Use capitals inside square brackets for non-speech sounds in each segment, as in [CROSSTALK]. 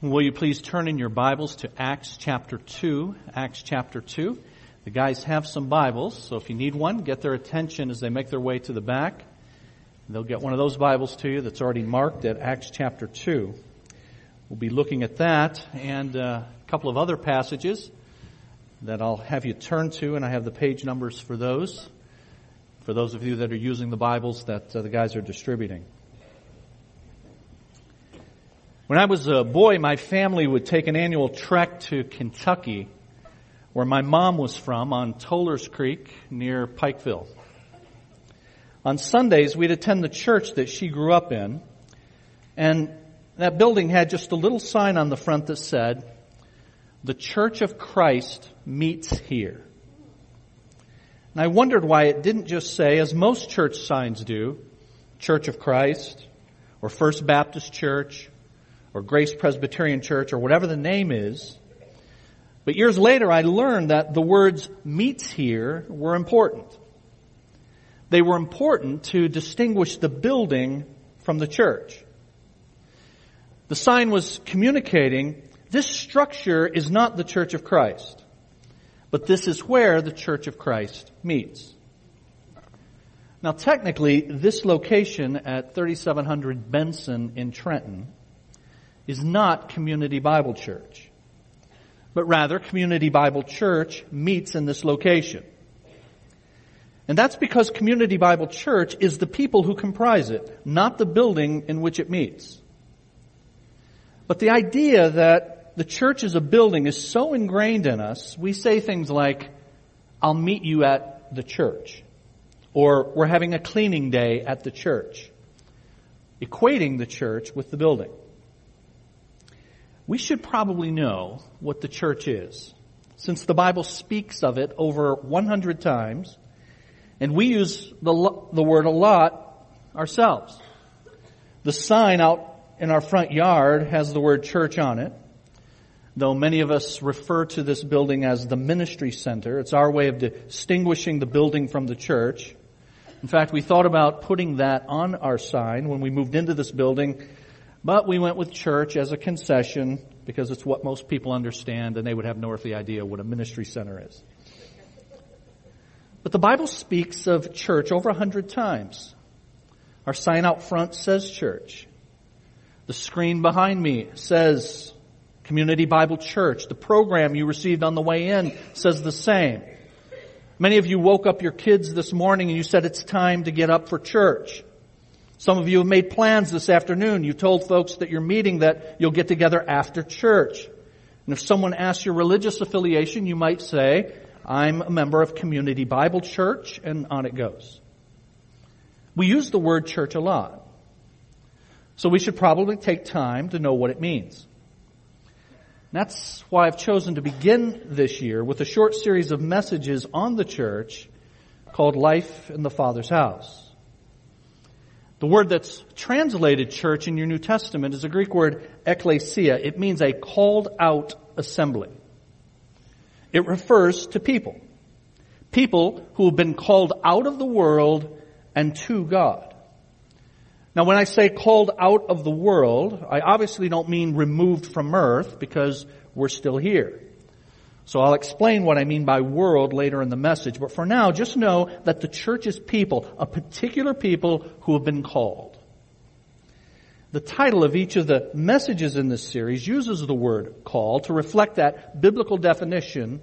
Will you please turn in your Bibles to Acts chapter 2? Acts chapter 2. The guys have some Bibles, so if you need one, get their attention as they make their way to the back. They'll get one of those Bibles to you that's already marked at Acts chapter 2. We'll be looking at that and uh, a couple of other passages that I'll have you turn to, and I have the page numbers for those, for those of you that are using the Bibles that uh, the guys are distributing. When I was a boy, my family would take an annual trek to Kentucky, where my mom was from, on Toller's Creek near Pikeville. On Sundays, we'd attend the church that she grew up in, and that building had just a little sign on the front that said, the Church of Christ meets here. And I wondered why it didn't just say, as most church signs do, Church of Christ, or First Baptist Church, or Grace Presbyterian Church or whatever the name is. But years later I learned that the words meets here were important. They were important to distinguish the building from the church. The sign was communicating this structure is not the Church of Christ, but this is where the Church of Christ meets. Now technically, this location at 3700 Benson in Trenton is not Community Bible Church, but rather Community Bible Church meets in this location. And that's because Community Bible Church is the people who comprise it, not the building in which it meets. But the idea that the church is a building is so ingrained in us, we say things like, I'll meet you at the church. Or we're having a cleaning day at the church. Equating the church with the building we should probably know what the church is, since the Bible speaks of it over 100 times, and we use the, the word a lot ourselves. The sign out in our front yard has the word church on it, though many of us refer to this building as the ministry center. It's our way of distinguishing the building from the church. In fact, we thought about putting that on our sign when we moved into this building but we went with church as a concession because it's what most people understand and they would have no earthly idea what a ministry center is. But the Bible speaks of church over a hundred times. Our sign out front says church. The screen behind me says Community Bible Church. The program you received on the way in says the same. Many of you woke up your kids this morning and you said it's time to get up for church. Some of you have made plans this afternoon. You told folks that you're meeting that you'll get together after church. And if someone asks your religious affiliation, you might say, I'm a member of Community Bible Church, and on it goes. We use the word church a lot. So we should probably take time to know what it means. That's why I've chosen to begin this year with a short series of messages on the church called Life in the Father's House. The word that's translated church in your New Testament is a Greek word ekklesia. It means a called out assembly. It refers to people. People who have been called out of the world and to God. Now when I say called out of the world, I obviously don't mean removed from earth because we're still here. So I'll explain what I mean by world later in the message, but for now, just know that the church is people, a particular people who have been called. The title of each of the messages in this series uses the word call to reflect that biblical definition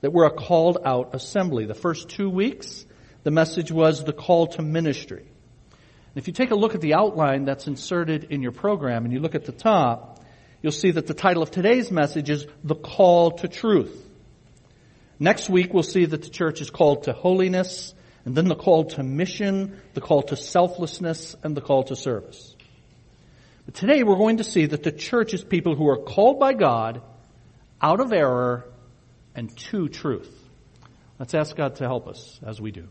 that we're a called out assembly. The first two weeks, the message was the call to ministry. And if you take a look at the outline that's inserted in your program and you look at the top, you'll see that the title of today's message is the call to truth. Next week we'll see that the church is called to holiness, and then the call to mission, the call to selflessness, and the call to service. But today we're going to see that the church is people who are called by God out of error and to truth. Let's ask God to help us as we do.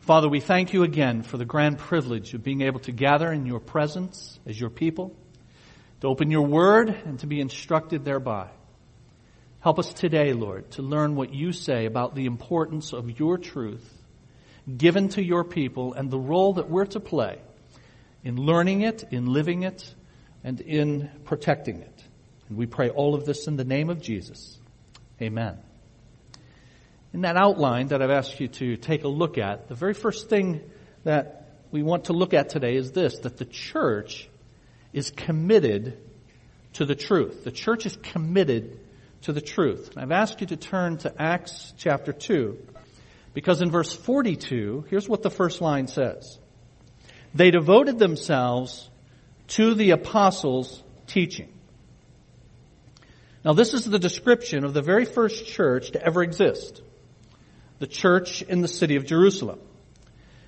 Father, we thank you again for the grand privilege of being able to gather in your presence as your people, to open your word and to be instructed thereby. Help us today, Lord, to learn what you say about the importance of your truth given to your people and the role that we're to play in learning it, in living it, and in protecting it. And we pray all of this in the name of Jesus. Amen. In that outline that I've asked you to take a look at, the very first thing that we want to look at today is this, that the church is committed to the truth. The church is committed to the truth. I've asked you to turn to Acts chapter 2, because in verse 42, here's what the first line says. They devoted themselves to the apostles' teaching. Now this is the description of the very first church to ever exist. The church in the city of Jerusalem.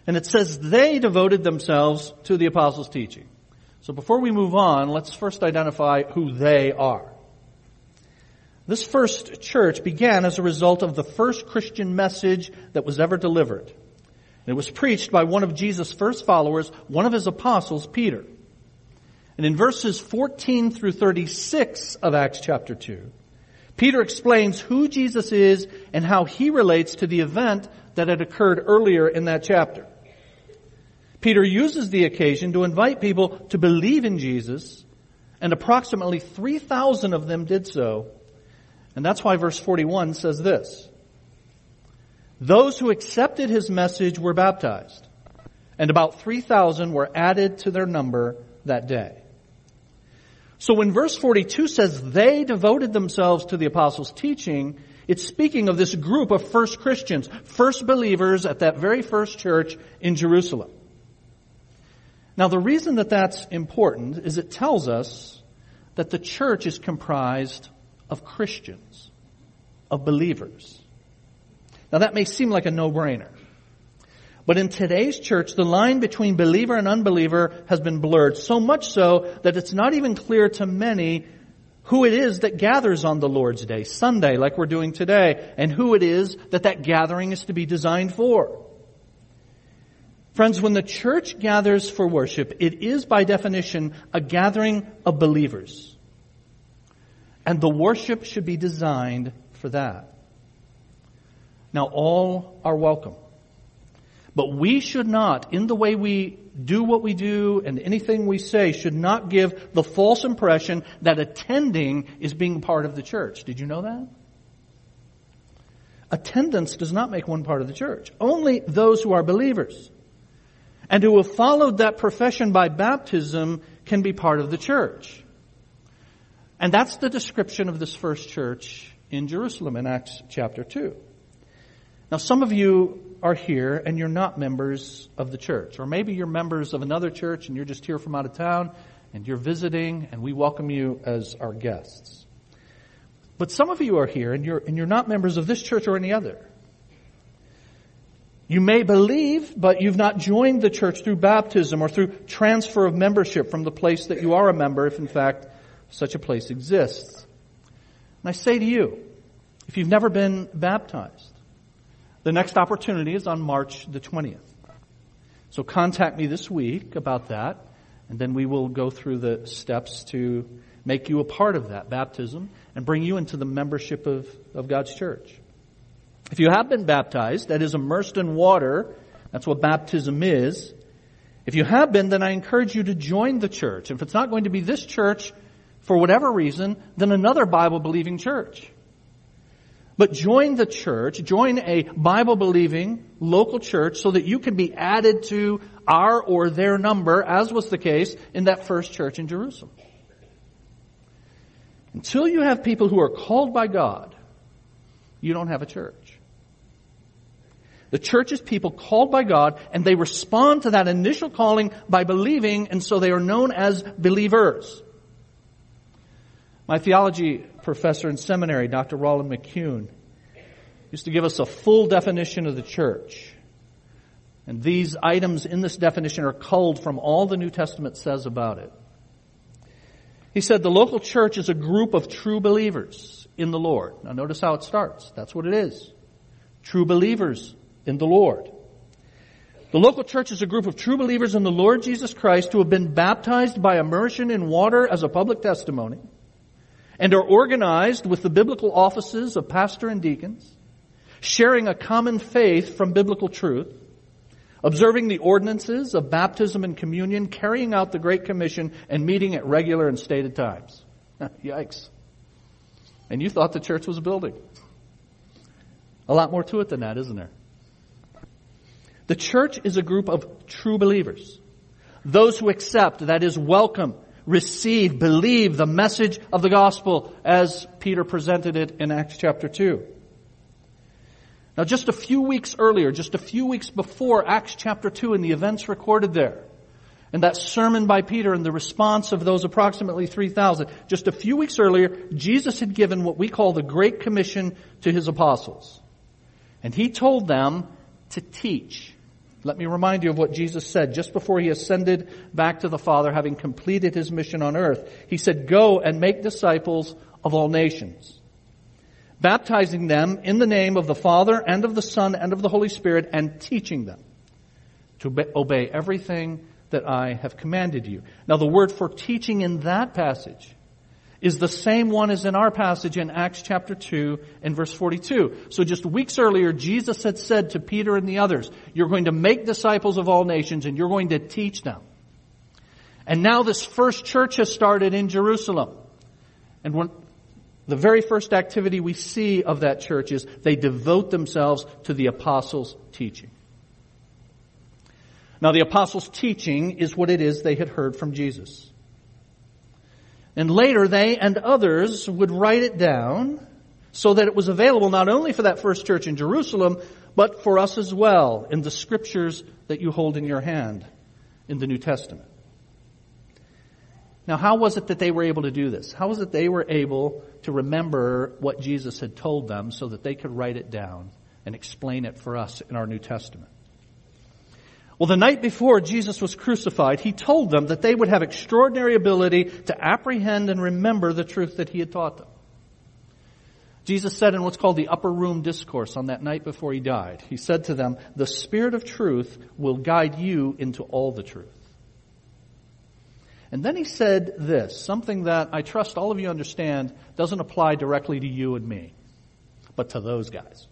And it says they devoted themselves to the apostles' teaching. So before we move on, let's first identify who they are. This first church began as a result of the first Christian message that was ever delivered. It was preached by one of Jesus' first followers, one of his apostles, Peter. And in verses 14 through 36 of Acts chapter 2, Peter explains who Jesus is and how he relates to the event that had occurred earlier in that chapter. Peter uses the occasion to invite people to believe in Jesus, and approximately 3,000 of them did so. And that's why verse 41 says this. Those who accepted his message were baptized, and about 3,000 were added to their number that day. So when verse 42 says they devoted themselves to the apostles' teaching, it's speaking of this group of first Christians, first believers at that very first church in Jerusalem. Now the reason that that's important is it tells us that the church is comprised of Christians, of believers. Now that may seem like a no-brainer. But in today's church, the line between believer and unbeliever has been blurred, so much so that it's not even clear to many who it is that gathers on the Lord's Day, Sunday, like we're doing today, and who it is that that gathering is to be designed for. Friends, when the church gathers for worship, it is by definition a gathering of believers. And the worship should be designed for that. Now all are welcome. But we should not, in the way we do what we do and anything we say, should not give the false impression that attending is being part of the church. Did you know that? Attendance does not make one part of the church. Only those who are believers and who have followed that profession by baptism can be part of the church. And that's the description of this first church in Jerusalem in Acts chapter 2. Now some of you are here and you're not members of the church. Or maybe you're members of another church and you're just here from out of town and you're visiting and we welcome you as our guests. But some of you are here and you're, and you're not members of this church or any other. You may believe, but you've not joined the church through baptism or through transfer of membership from the place that you are a member, if in fact such a place exists. And I say to you, if you've never been baptized, the next opportunity is on March the 20th. So contact me this week about that, and then we will go through the steps to make you a part of that baptism and bring you into the membership of, of God's church. If you have been baptized, that is immersed in water, that's what baptism is. If you have been, then I encourage you to join the church. If it's not going to be this church, for whatever reason, then another Bible believing church. But join the church, join a Bible believing local church so that you can be added to our or their number as was the case in that first church in Jerusalem. Until you have people who are called by God, you don't have a church. The church is people called by God and they respond to that initial calling by believing and so they are known as believers. My theology professor in seminary, Dr. Rolland McCune, used to give us a full definition of the church. And these items in this definition are culled from all the New Testament says about it. He said the local church is a group of true believers in the Lord. Now notice how it starts. That's what it is. True believers in the Lord. The local church is a group of true believers in the Lord Jesus Christ who have been baptized by immersion in water as a public testimony and are organized with the biblical offices of pastor and deacons, sharing a common faith from biblical truth, observing the ordinances of baptism and communion, carrying out the Great Commission, and meeting at regular and stated times. [LAUGHS] Yikes. And you thought the church was a building. A lot more to it than that, isn't there? The church is a group of true believers. Those who accept, that is, welcome, receive, believe the message of the gospel as Peter presented it in Acts chapter 2. Now just a few weeks earlier, just a few weeks before Acts chapter 2 and the events recorded there, and that sermon by Peter and the response of those approximately 3,000, just a few weeks earlier, Jesus had given what we call the Great Commission to his apostles. And he told them to teach. Let me remind you of what Jesus said just before he ascended back to the Father, having completed his mission on earth. He said, go and make disciples of all nations baptizing them in the name of the Father and of the Son and of the Holy Spirit and teaching them to obey everything that I have commanded you. Now the word for teaching in that passage is the same one as in our passage in Acts chapter 2 and verse 42. So just weeks earlier, Jesus had said to Peter and the others, you're going to make disciples of all nations and you're going to teach them. And now this first church has started in Jerusalem. And when, the very first activity we see of that church is they devote themselves to the apostles' teaching. Now the apostles' teaching is what it is they had heard from Jesus. And later they and others would write it down so that it was available not only for that first church in Jerusalem, but for us as well in the scriptures that you hold in your hand in the New Testament. Now, how was it that they were able to do this? How was it they were able to remember what Jesus had told them so that they could write it down and explain it for us in our New Testament? Well, the night before Jesus was crucified, he told them that they would have extraordinary ability to apprehend and remember the truth that he had taught them. Jesus said in what's called the upper room discourse on that night before he died, he said to them, the Spirit of truth will guide you into all the truth. And then he said this, something that I trust all of you understand doesn't apply directly to you and me, but to those guys.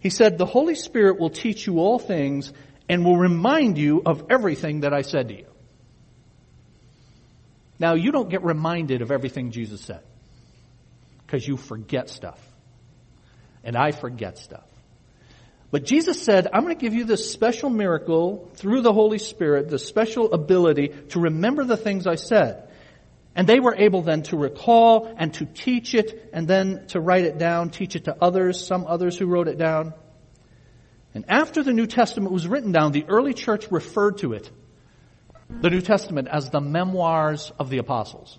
He said, the Holy Spirit will teach you all things and will remind you of everything that I said to you. Now you don't get reminded of everything Jesus said because you forget stuff. And I forget stuff. But Jesus said, I'm going to give you this special miracle through the Holy Spirit, the special ability to remember the things I said. And they were able then to recall and to teach it and then to write it down, teach it to others, some others who wrote it down. And after the New Testament was written down, the early church referred to it, the New Testament, as the memoirs of the apostles.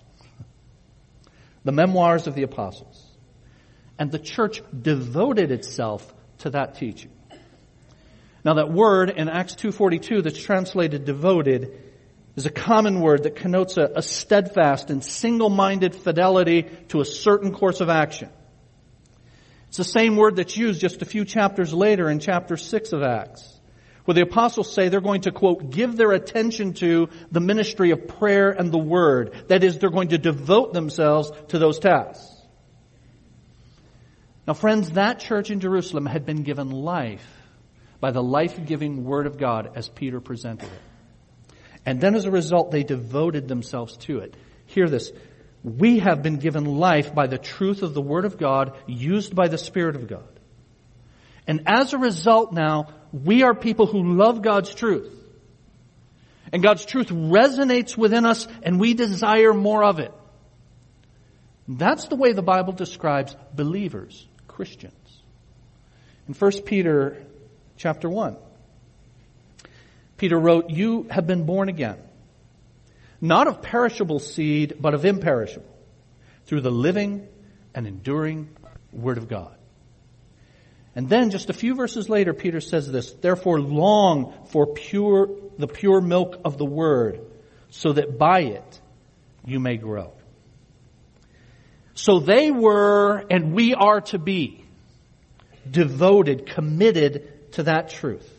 The memoirs of the apostles. And the church devoted itself to that teaching. Now that word in Acts 2.42 that's translated devoted is a common word that connotes a, a steadfast and single-minded fidelity to a certain course of action. It's the same word that's used just a few chapters later in chapter 6 of Acts, where the apostles say they're going to quote, give their attention to the ministry of prayer and the word. That is, they're going to devote themselves to those tasks. Now friends, that church in Jerusalem had been given life by the life-giving Word of God as Peter presented it. And then as a result, they devoted themselves to it. Hear this. We have been given life by the truth of the Word of God used by the Spirit of God. And as a result now, we are people who love God's truth. And God's truth resonates within us and we desire more of it. That's the way the Bible describes believers, Christians. In 1 Peter chapter 1. Peter wrote, You have been born again, not of perishable seed, but of imperishable, through the living and enduring Word of God. And then just a few verses later, Peter says this, Therefore long for pure, the pure milk of the Word, so that by it you may grow. So they were, and we are to be, devoted, committed to that truth.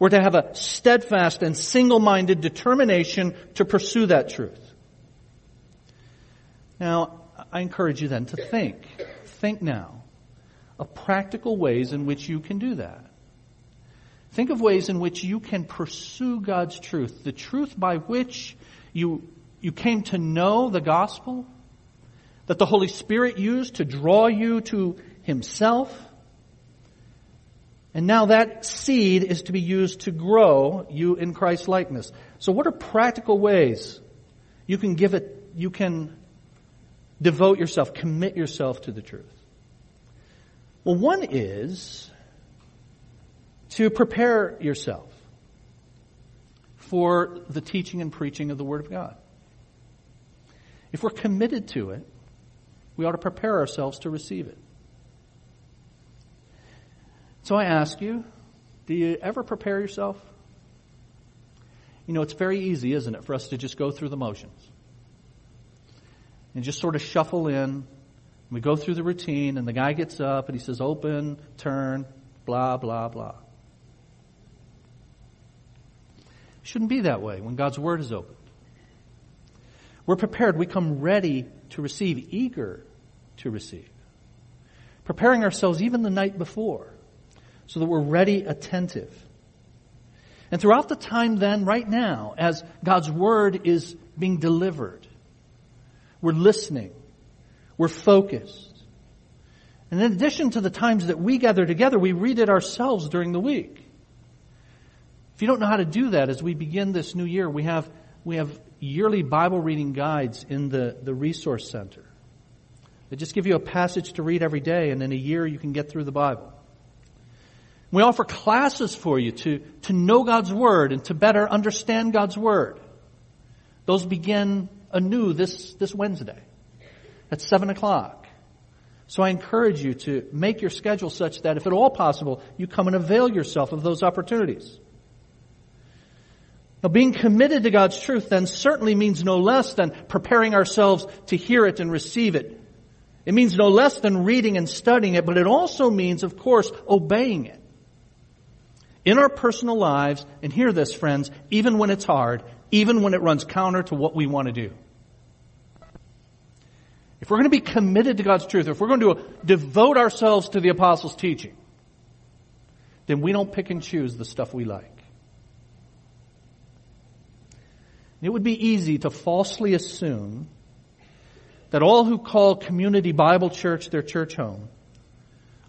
We're to have a steadfast and single-minded determination to pursue that truth. Now, I encourage you then to think. Think now of practical ways in which you can do that. Think of ways in which you can pursue God's truth, the truth by which you, you came to know the gospel, that the Holy Spirit used to draw you to Himself. And now that seed is to be used to grow you in Christ's likeness. So what are practical ways you can give it, you can devote yourself, commit yourself to the truth? Well, one is to prepare yourself for the teaching and preaching of the Word of God. If we're committed to it, we ought to prepare ourselves to receive it. So I ask you, do you ever prepare yourself? You know, it's very easy, isn't it, for us to just go through the motions and just sort of shuffle in. We go through the routine, and the guy gets up and he says, open, turn, blah, blah, blah. shouldn't be that way when God's Word is opened. We're prepared. We come ready to receive, eager to receive. Preparing ourselves even the night before so that we're ready, attentive. And throughout the time then, right now, as God's Word is being delivered, we're listening. We're focused. And in addition to the times that we gather together, we read it ourselves during the week. If you don't know how to do that as we begin this new year, we have, we have yearly Bible reading guides in the, the resource center. They just give you a passage to read every day and in a year you can get through the Bible. We offer classes for you to, to know God's Word and to better understand God's Word. Those begin anew this, this Wednesday at 7 o'clock. So I encourage you to make your schedule such that if at all possible, you come and avail yourself of those opportunities. Now being committed to God's truth then certainly means no less than preparing ourselves to hear it and receive it. It means no less than reading and studying it, but it also means, of course, obeying it. In our personal lives, and hear this friends, even when it's hard, even when it runs counter to what we want to do. If we're going to be committed to God's truth, if we're going to devote ourselves to the apostles' teaching, then we don't pick and choose the stuff we like. It would be easy to falsely assume that all who call Community Bible Church their church home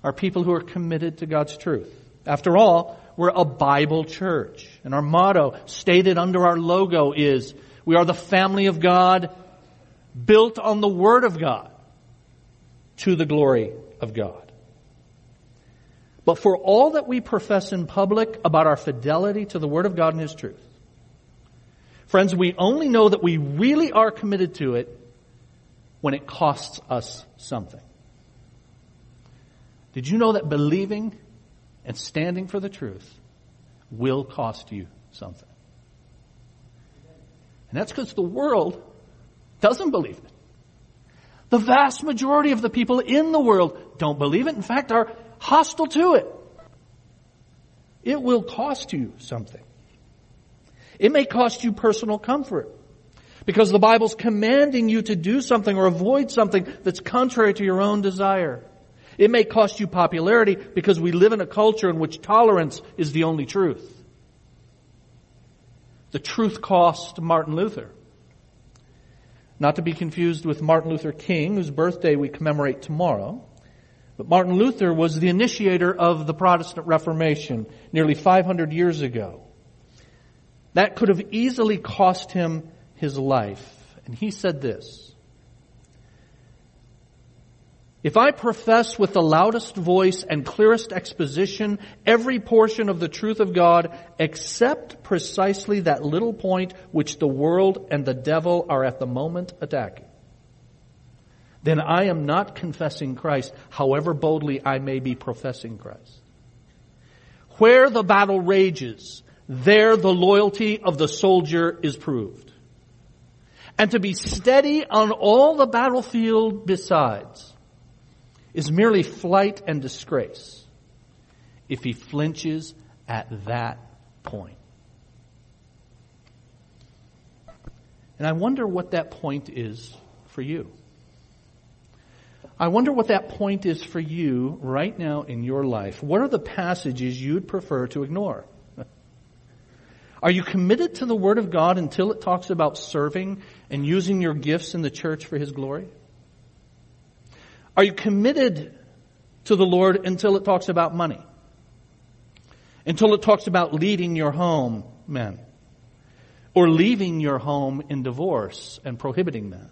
are people who are committed to God's truth. After all, we're a Bible church. And our motto, stated under our logo, is we are the family of God, built on the Word of God, to the glory of God. But for all that we profess in public about our fidelity to the Word of God and His truth, Friends, we only know that we really are committed to it when it costs us something. Did you know that believing and standing for the truth will cost you something? And that's because the world doesn't believe it. The vast majority of the people in the world don't believe it. In fact, are hostile to it. It will cost you something. It may cost you personal comfort. Because the Bible's commanding you to do something or avoid something that's contrary to your own desire. It may cost you popularity because we live in a culture in which tolerance is the only truth. The truth cost Martin Luther. Not to be confused with Martin Luther King, whose birthday we commemorate tomorrow. But Martin Luther was the initiator of the Protestant Reformation nearly 500 years ago. That could have easily cost him his life. And he said this, if I profess with the loudest voice and clearest exposition every portion of the truth of God except precisely that little point which the world and the devil are at the moment attacking, then I am not confessing Christ, however boldly I may be professing Christ. Where the battle rages, there the loyalty of the soldier is proved. And to be steady on all the battlefield besides is merely flight and disgrace if he flinches at that point. And I wonder what that point is for you. I wonder what that point is for you right now in your life. What are the passages you'd prefer to ignore? [LAUGHS] Are you committed to the Word of God until it talks about serving and using your gifts in the church for His glory? Are you committed to the Lord until it talks about money? Until it talks about leading your home, men? Or leaving your home in divorce and prohibiting that?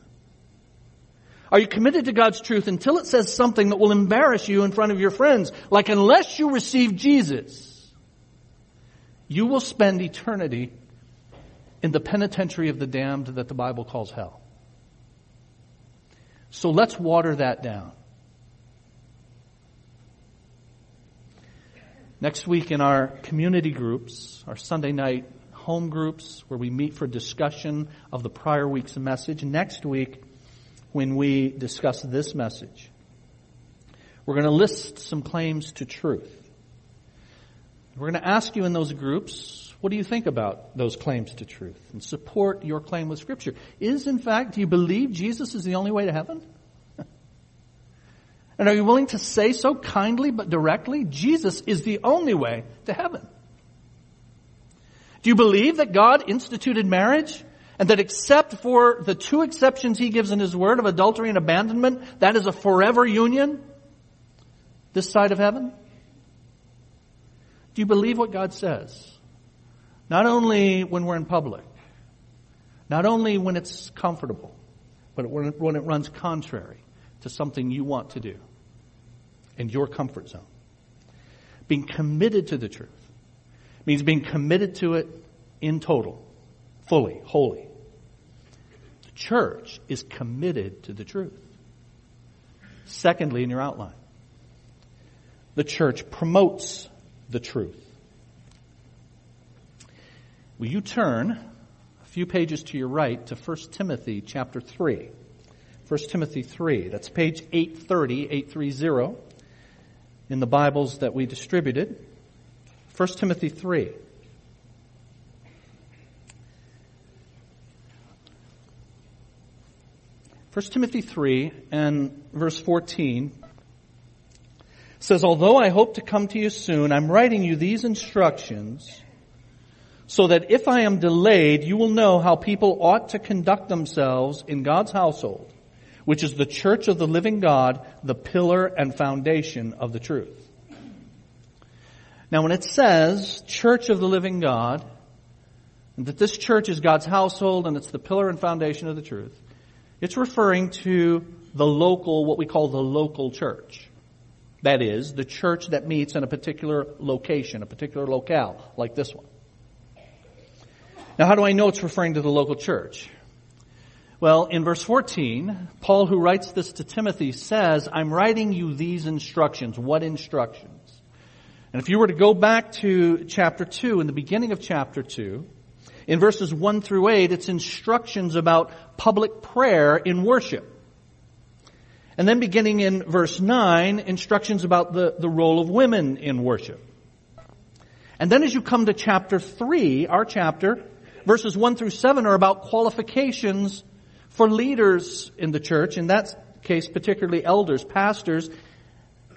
Are you committed to God's truth until it says something that will embarrass you in front of your friends? Like unless you receive Jesus, you will spend eternity in the penitentiary of the damned that the Bible calls hell. So let's water that down. Next week in our community groups, our Sunday night home groups where we meet for discussion of the prior week's message. Next week, when we discuss this message. We're going to list some claims to truth. We're going to ask you in those groups, what do you think about those claims to truth? And support your claim with Scripture. Is, in fact, do you believe Jesus is the only way to heaven? [LAUGHS] and are you willing to say so kindly but directly? Jesus is the only way to heaven. Do you believe that God instituted marriage and that except for the two exceptions he gives in his word of adultery and abandonment, that is a forever union this side of heaven? Do you believe what God says? Not only when we're in public, not only when it's comfortable, but when it, when it runs contrary to something you want to do in your comfort zone. Being committed to the truth means being committed to it in total, fully, wholly The church is committed to the truth. Secondly, in your outline, the church promotes the truth. Will you turn a few pages to your right to 1 Timothy chapter 3? 1 Timothy 3. That's page 830, 830 in the Bibles that we distributed. 1 Timothy 3. 1 Timothy 3 and verse 14 says, Although I hope to come to you soon, I'm writing you these instructions so that if I am delayed, you will know how people ought to conduct themselves in God's household, which is the church of the living God, the pillar and foundation of the truth. Now when it says church of the living God, and that this church is God's household and it's the pillar and foundation of the truth, it's referring to the local, what we call the local church. That is, the church that meets in a particular location, a particular locale, like this one. Now how do I know it's referring to the local church? Well, in verse 14, Paul who writes this to Timothy says, I'm writing you these instructions. What instructions? And if you were to go back to chapter 2, in the beginning of chapter 2, in verses 1 through 8, it's instructions about public prayer in worship. And then beginning in verse 9, instructions about the, the role of women in worship. And then as you come to chapter 3, our chapter, verses 1 through 7 are about qualifications for leaders in the church, in that case particularly elders, pastors,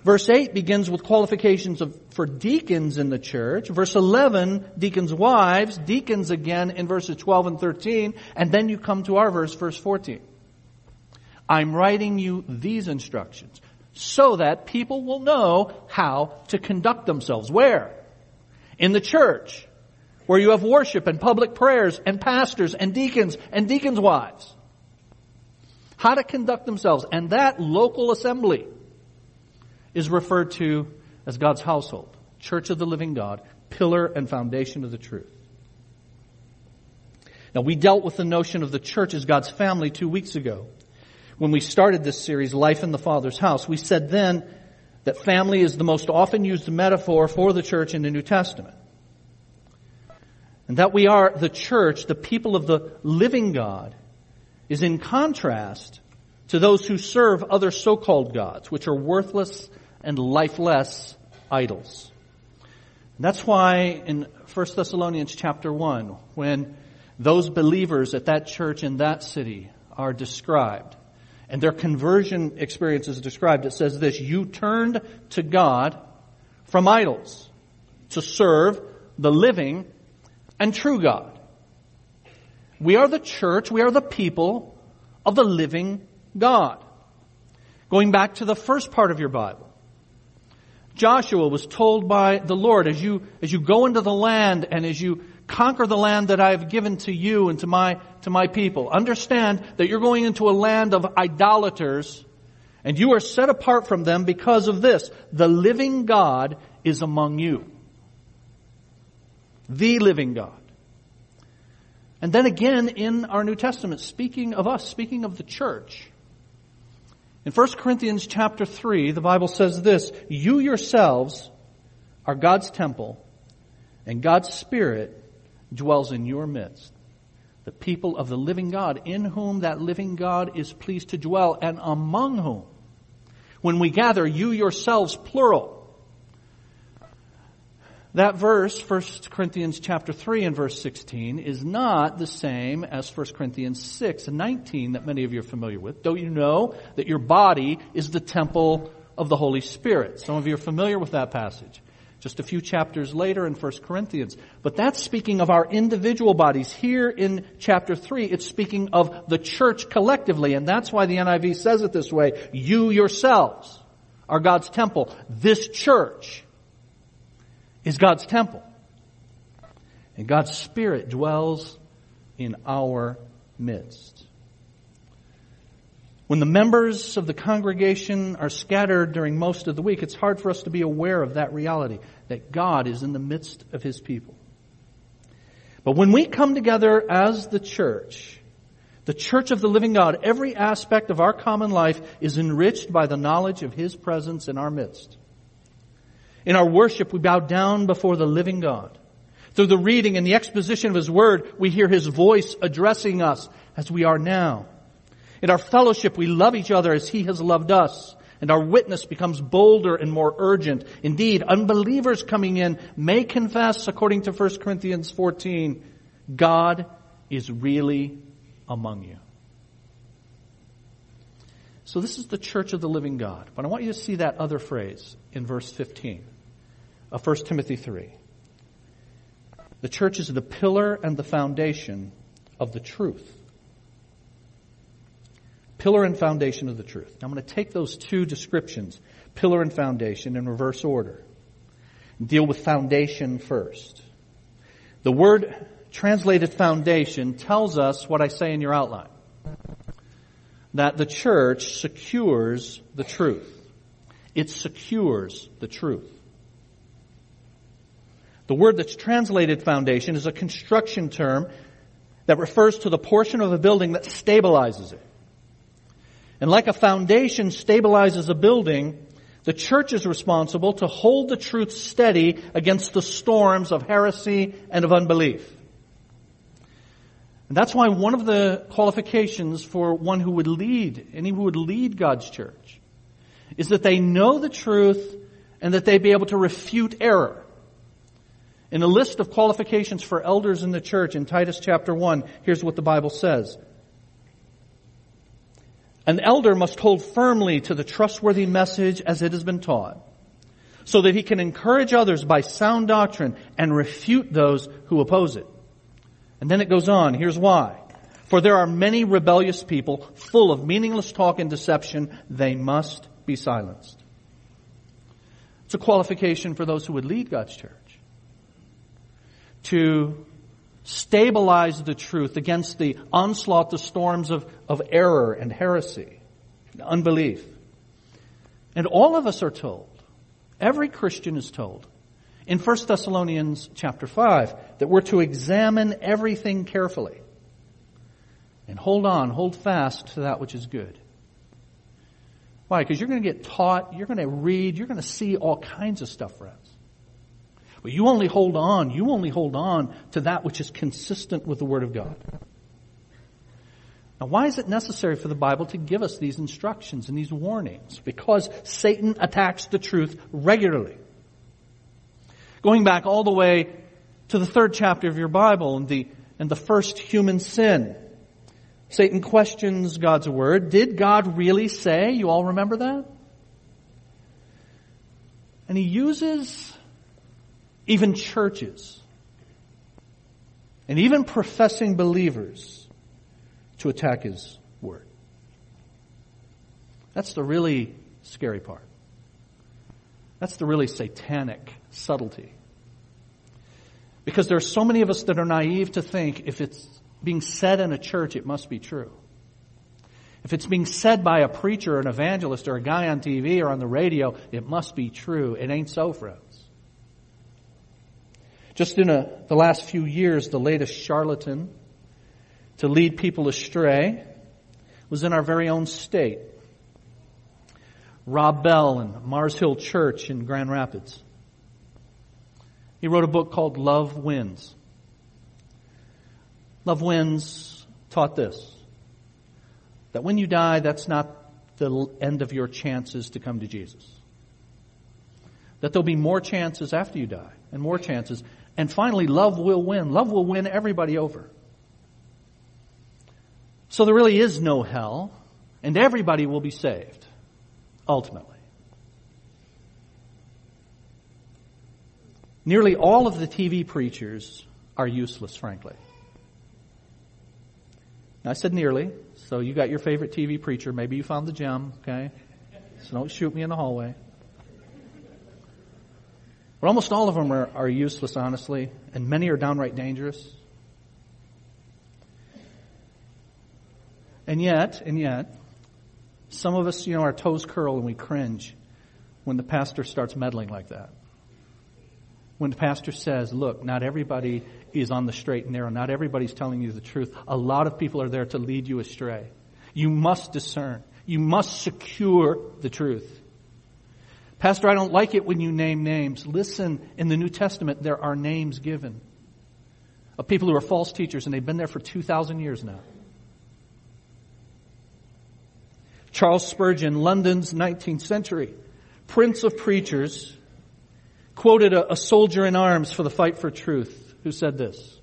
Verse 8 begins with qualifications of, for deacons in the church. Verse 11, deacons' wives, deacons again in verses 12 and 13, and then you come to our verse, verse 14. I'm writing you these instructions so that people will know how to conduct themselves. Where? In the church, where you have worship and public prayers and pastors and deacons and deacons' wives. How to conduct themselves. And that local assembly is referred to as God's household, church of the living God, pillar and foundation of the truth. Now we dealt with the notion of the church as God's family two weeks ago. When we started this series, Life in the Father's House, we said then that family is the most often used metaphor for the church in the New Testament. And that we are the church, the people of the living God, is in contrast to those who serve other so-called gods, which are worthless and lifeless idols. And that's why in 1 Thessalonians chapter 1, when those believers at that church in that city are described, and their conversion experience is described. It says this, you turned to God from idols to serve the living and true God. We are the church, we are the people of the living God. Going back to the first part of your Bible. Joshua was told by the Lord, as you, as you go into the land and as you conquer the land that I have given to you and to my, to my people, understand that you're going into a land of idolaters and you are set apart from them because of this. The living God is among you. The living God. And then again in our New Testament, speaking of us, speaking of the church, in 1 Corinthians chapter 3, the Bible says this, you yourselves are God's temple and God's Spirit dwells in your midst. The people of the living God in whom that living God is pleased to dwell and among whom when we gather you yourselves plural that verse, 1 Corinthians chapter 3 and verse 16, is not the same as 1 Corinthians 6 and 19 that many of you are familiar with. Don't you know that your body is the temple of the Holy Spirit? Some of you are familiar with that passage. Just a few chapters later in 1 Corinthians. But that's speaking of our individual bodies. Here in chapter 3, it's speaking of the church collectively. And that's why the NIV says it this way. You yourselves are God's temple. This church is God's temple. And God's Spirit dwells in our midst. When the members of the congregation are scattered during most of the week, it's hard for us to be aware of that reality, that God is in the midst of His people. But when we come together as the church, the church of the living God, every aspect of our common life is enriched by the knowledge of His presence in our midst. In our worship, we bow down before the living God. Through the reading and the exposition of His Word, we hear His voice addressing us as we are now. In our fellowship, we love each other as He has loved us, and our witness becomes bolder and more urgent. Indeed, unbelievers coming in may confess, according to 1 Corinthians 14, God is really among you. So this is the church of the living God. But I want you to see that other phrase in verse 15 of 1 Timothy 3. The church is the pillar and the foundation of the truth. Pillar and foundation of the truth. Now I'm going to take those two descriptions, pillar and foundation, in reverse order. Deal with foundation first. The word translated foundation tells us what I say in your outline. That the church secures the truth. It secures the truth. The word that's translated foundation is a construction term that refers to the portion of a building that stabilizes it. And like a foundation stabilizes a building, the church is responsible to hold the truth steady against the storms of heresy and of unbelief. And that's why one of the qualifications for one who would lead, any who would lead God's church, is that they know the truth and that they be able to refute error. In a list of qualifications for elders in the church in Titus chapter 1, here's what the Bible says. An elder must hold firmly to the trustworthy message as it has been taught, so that he can encourage others by sound doctrine and refute those who oppose it. And then it goes on, here's why. For there are many rebellious people full of meaningless talk and deception. They must be silenced. It's a qualification for those who would lead God's church to stabilize the truth against the onslaught, the storms of, of error and heresy, and unbelief. And all of us are told, every Christian is told, in 1 Thessalonians chapter 5, that we're to examine everything carefully. And hold on, hold fast to that which is good. Why? Because you're going to get taught, you're going to read, you're going to see all kinds of stuff, friends. But you only hold on, you only hold on to that which is consistent with the Word of God. Now, why is it necessary for the Bible to give us these instructions and these warnings? Because Satan attacks the truth regularly. Going back all the way to the third chapter of your Bible and the, and the first human sin, Satan questions God's word. Did God really say? You all remember that? And he uses even churches and even professing believers to attack his word. That's the really scary part. That's the really satanic subtlety. Because there are so many of us that are naive to think if it's being said in a church, it must be true. If it's being said by a preacher, an evangelist, or a guy on TV or on the radio, it must be true. It ain't so, friends. Just in a, the last few years, the latest charlatan to lead people astray was in our very own state. Rob Bell and Mars Hill Church in Grand Rapids. He wrote a book called Love Wins. Love Wins taught this that when you die, that's not the end of your chances to come to Jesus. That there'll be more chances after you die, and more chances. And finally, love will win. Love will win everybody over. So there really is no hell, and everybody will be saved, ultimately. Nearly all of the TV preachers are useless, frankly. I said nearly, so you got your favorite TV preacher. Maybe you found the gem, okay? So don't shoot me in the hallway. But almost all of them are, are useless, honestly, and many are downright dangerous. And yet, and yet, some of us, you know, our toes curl and we cringe when the pastor starts meddling like that when the pastor says, look, not everybody is on the straight and narrow. Not everybody's telling you the truth. A lot of people are there to lead you astray. You must discern. You must secure the truth. Pastor, I don't like it when you name names. Listen, in the New Testament, there are names given of people who are false teachers, and they've been there for 2,000 years now. Charles Spurgeon, London's 19th century, prince of preachers, quoted a, a soldier in arms for the fight for truth who said this.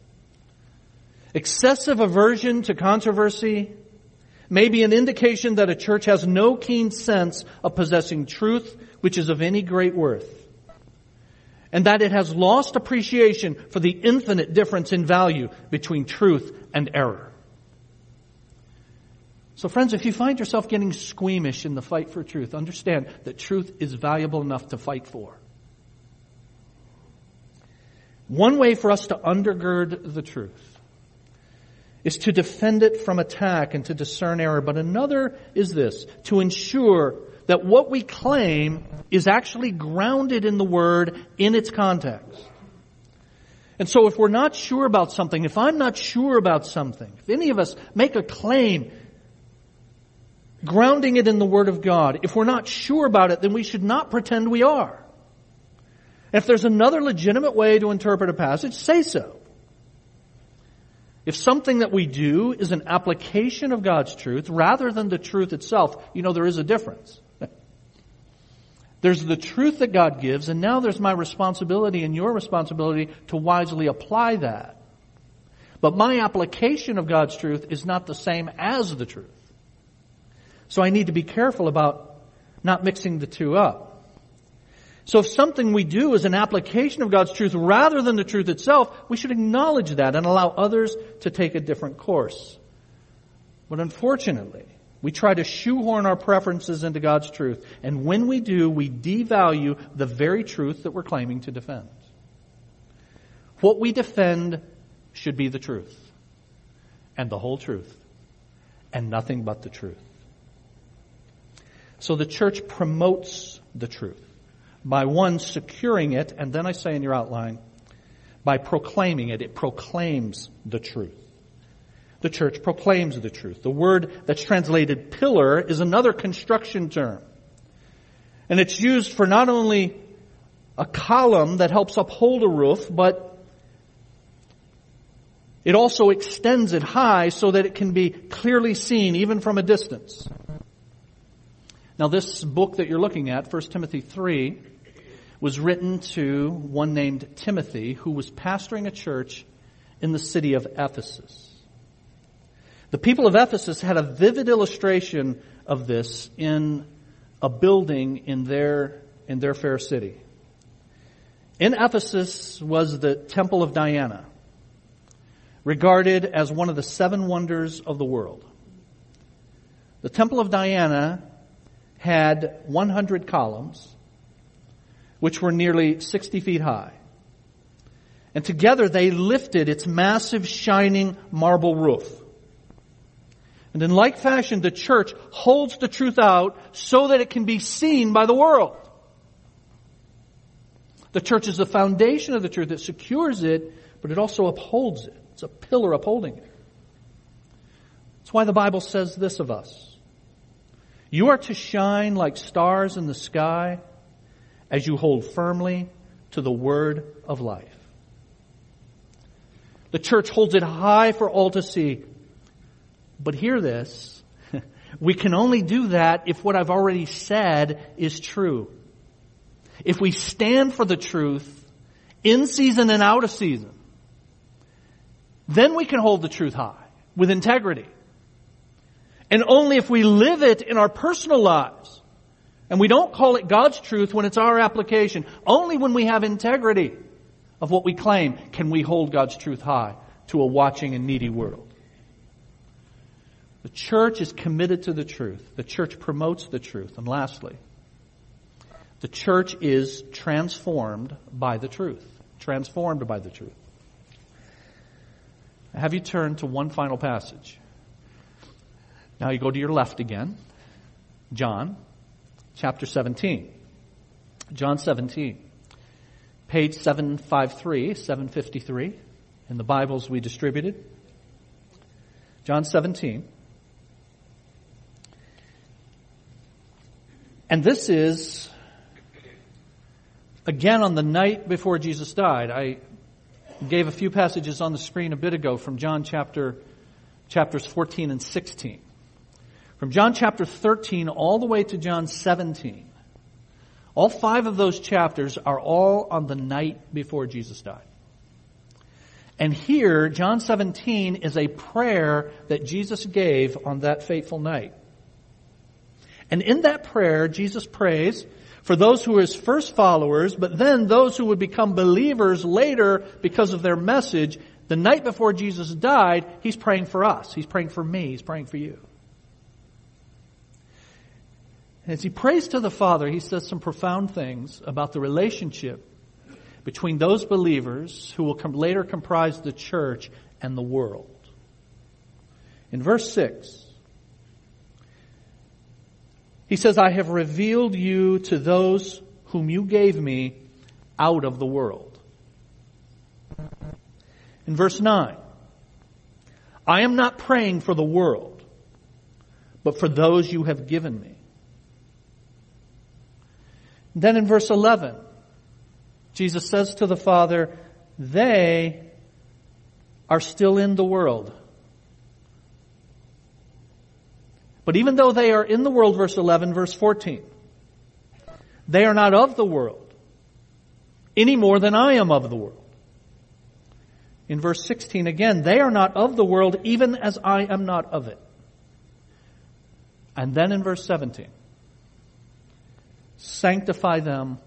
Excessive aversion to controversy may be an indication that a church has no keen sense of possessing truth which is of any great worth. And that it has lost appreciation for the infinite difference in value between truth and error. So friends, if you find yourself getting squeamish in the fight for truth, understand that truth is valuable enough to fight for. One way for us to undergird the truth is to defend it from attack and to discern error. But another is this, to ensure that what we claim is actually grounded in the Word in its context. And so if we're not sure about something, if I'm not sure about something, if any of us make a claim grounding it in the Word of God, if we're not sure about it, then we should not pretend we are. If there's another legitimate way to interpret a passage, say so. If something that we do is an application of God's truth rather than the truth itself, you know there is a difference. [LAUGHS] There's the truth that God gives, and now there's my responsibility and your responsibility to wisely apply that. But my application of God's truth is not the same as the truth. So I need to be careful about not mixing the two up. So if something we do is an application of God's truth rather than the truth itself, we should acknowledge that and allow others to take a different course. But unfortunately, we try to shoehorn our preferences into God's truth, and when we do, we devalue the very truth that we're claiming to defend. What we defend should be the truth, and the whole truth, and nothing but the truth. So the church promotes the truth by one securing it, and then I say in your outline, by proclaiming it. It proclaims the truth. The church proclaims the truth. The word that's translated pillar is another construction term. And it's used for not only a column that helps uphold a roof, but it also extends it high so that it can be clearly seen even from a distance. Now this book that you're looking at, 1 Timothy 3, was written to one named Timothy who was pastoring a church in the city of Ephesus. The people of Ephesus had a vivid illustration of this in a building in their, in their fair city. In Ephesus was the Temple of Diana, regarded as one of the seven wonders of the world. The Temple of Diana had 100 columns, which were nearly 60 feet high. And together they lifted its massive shining marble roof. And in like fashion, the church holds the truth out so that it can be seen by the world. The church is the foundation of the truth. It secures it, but it also upholds it. It's a pillar upholding it. That's why the Bible says this of us. You are to shine like stars in the sky as you hold firmly to the word of life. The church holds it high for all to see. But hear this. [LAUGHS] We can only do that if what I've already said is true. If we stand for the truth in season and out of season, then we can hold the truth high with integrity. And only if we live it in our personal lives, and we don't call it God's truth when it's our application, only when we have integrity of what we claim can we hold God's truth high to a watching and needy world. The church is committed to the truth. The church promotes the truth. And lastly, the church is transformed by the truth. Transformed by the truth. Have you turned to one final passage? Now you go to your left again. John chapter 17. John 17. Page 753, 753 in the Bibles we distributed. John 17. And this is again on the night before Jesus died. I gave a few passages on the screen a bit ago from John chapter chapters 14 and 16. From John chapter 13 all the way to John 17. All five of those chapters are all on the night before Jesus died. And here, John 17 is a prayer that Jesus gave on that fateful night. And in that prayer, Jesus prays for those who are his first followers, but then those who would become believers later because of their message. The night before Jesus died, he's praying for us. He's praying for me. He's praying for you. As he prays to the Father, he says some profound things about the relationship between those believers who will come later comprise the church and the world. In verse 6, he says, I have revealed you to those whom you gave me out of the world. In verse 9, I am not praying for the world, but for those you have given me then in verse 11, Jesus says to the Father, they are still in the world. But even though they are in the world, verse 11, verse 14, they are not of the world any more than I am of the world. In verse 16 again, they are not of the world even as I am not of it. And then in verse 17, Sanctify them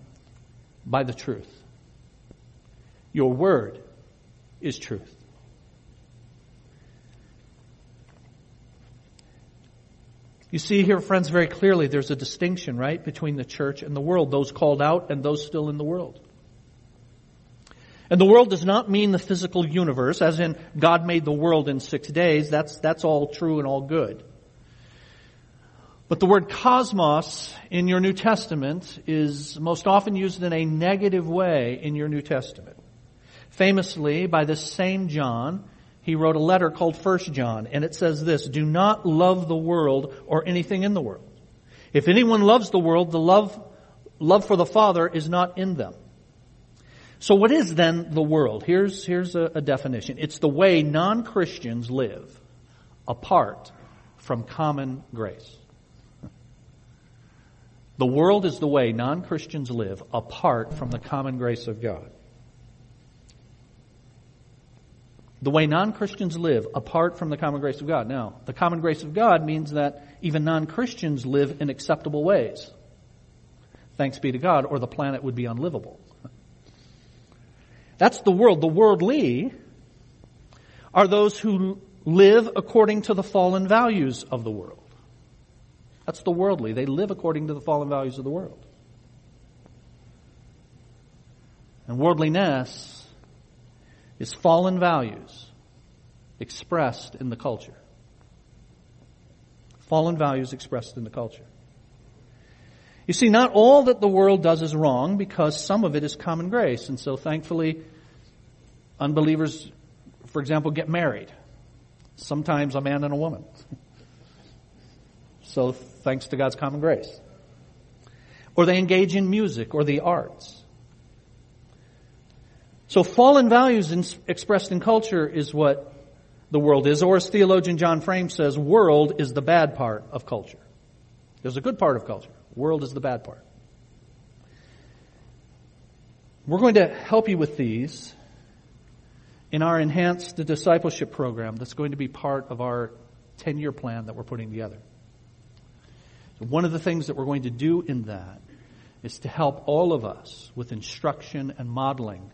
by the truth. Your word is truth. You see here, friends, very clearly there's a distinction, right, between the church and the world, those called out and those still in the world. And the world does not mean the physical universe, as in God made the world in six days. That's, that's all true and all good. But the word cosmos in your New Testament is most often used in a negative way in your New Testament. Famously, by this same John, he wrote a letter called First John, and it says this, do not love the world or anything in the world. If anyone loves the world, the love, love for the Father is not in them. So what is then the world? Here's, here's a, a definition. It's the way non-Christians live apart from common grace. The world is the way non-Christians live apart from the common grace of God. the way non-Christians live apart from the common grace of God. Now, the common grace of God means that even non-Christians live in acceptable ways. Thanks be to God, or the planet would be unlivable. That's the world. The worldly are those who live according to the fallen values of the world. That's the worldly. They live according to the fallen values of the world. And worldliness is fallen values expressed in the culture. Fallen values expressed in the culture. You see, not all that the world does is wrong because some of it is common grace. And so thankfully, unbelievers, for example, get married. Sometimes a man and a woman. [LAUGHS] So thanks to God's common grace. Or they engage in music or the arts. So fallen values in, expressed in culture is what the world is. Or as theologian John Frame says, world is the bad part of culture. There's a good part of culture. World is the bad part. We're going to help you with these in our enhanced discipleship program that's going to be part of our 10 year plan that we're putting together. So one of the things that we're going to do in that is to help all of us with instruction and modeling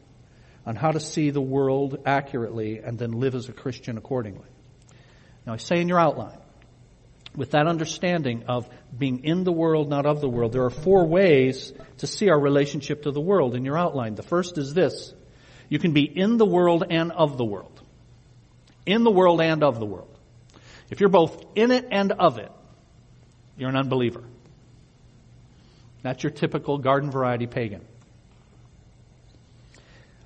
on how to see the world accurately and then live as a Christian accordingly. Now I say in your outline, with that understanding of being in the world, not of the world, there are four ways to see our relationship to the world in your outline. The first is this. You can be in the world and of the world. In the world and of the world. If you're both in it and of it, you're an unbeliever. That's your typical garden variety pagan.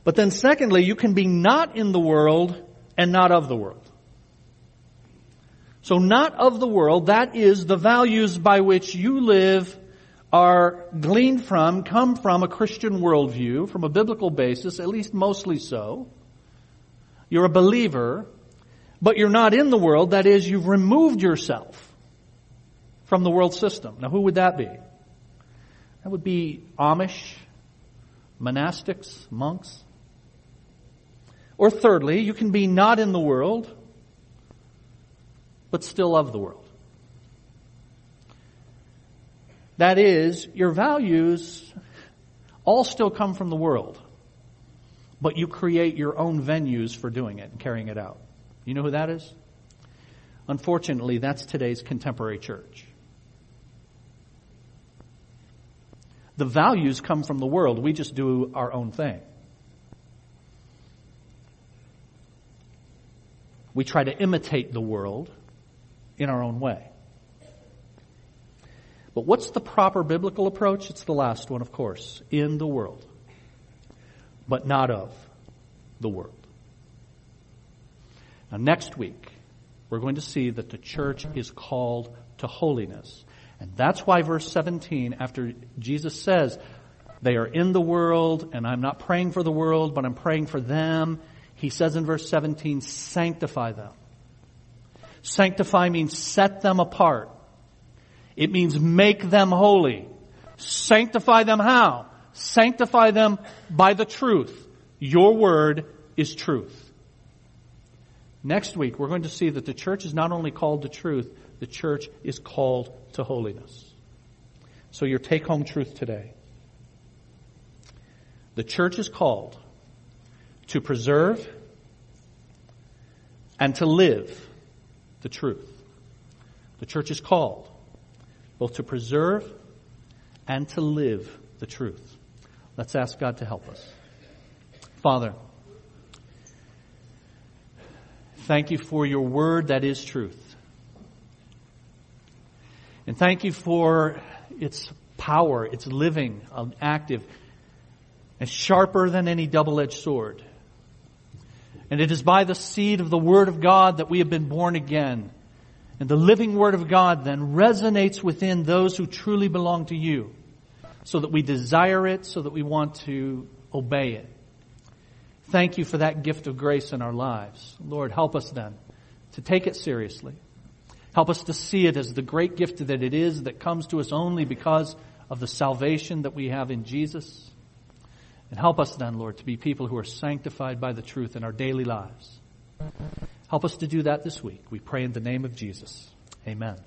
But then secondly, you can be not in the world and not of the world. So not of the world, that is the values by which you live are gleaned from, come from a Christian worldview, from a biblical basis, at least mostly so. You're a believer, but you're not in the world, that is, you've removed yourself from the world system. Now who would that be? That would be Amish, monastics, monks. Or thirdly, you can be not in the world, but still of the world. That is, your values all still come from the world, but you create your own venues for doing it and carrying it out. You know who that is? Unfortunately, that's today's contemporary church. The values come from the world. We just do our own thing. We try to imitate the world in our own way. But what's the proper biblical approach? It's the last one, of course. In the world. But not of the world. Now next week, we're going to see that the church is called to holiness. And that's why verse 17, after Jesus says, they are in the world, and I'm not praying for the world, but I'm praying for them. He says in verse 17, sanctify them. Sanctify means set them apart. It means make them holy. Sanctify them how? Sanctify them by the truth. Your word is truth. Next week, we're going to see that the church is not only called to truth, the church is called to holiness. So your take home truth today. The church is called to preserve and to live the truth. The church is called both to preserve and to live the truth. Let's ask God to help us. Father, thank you for your word that is truth. And thank you for its power, its living, um, active, and sharper than any double-edged sword. And it is by the seed of the Word of God that we have been born again and the living Word of God then resonates within those who truly belong to you so that we desire it, so that we want to obey it. Thank you for that gift of grace in our lives. Lord, help us then to take it seriously. Help us to see it as the great gift that it is that comes to us only because of the salvation that we have in Jesus. And help us then, Lord, to be people who are sanctified by the truth in our daily lives. Help us to do that this week. We pray in the name of Jesus. Amen.